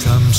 comes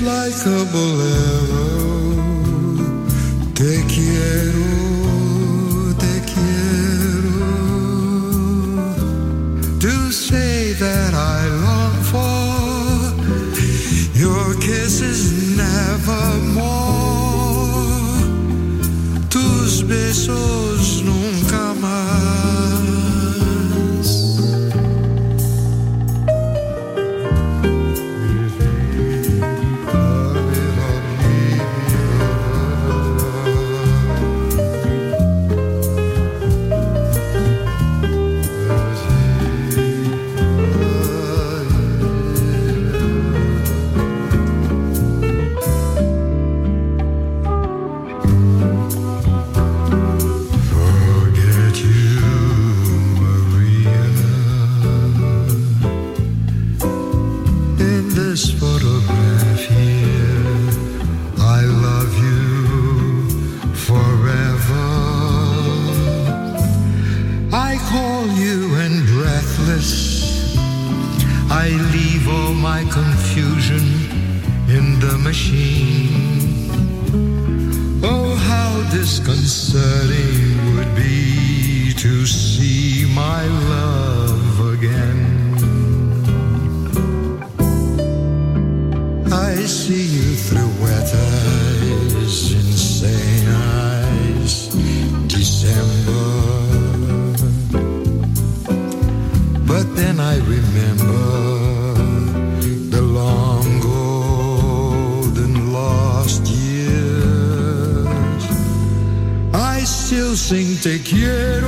Like a bolero. Te quiero, te quiero. Do say that I long for your kisses nevermore. Tus besos. te quiero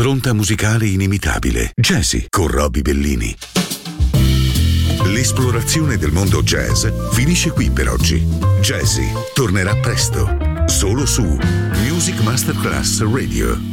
Un'impronta musicale inimitabile. Jazzy con Robbie Bellini. L'esplorazione del mondo jazz finisce qui per oggi. Jazzy tornerà presto, solo su Music Masterclass Radio.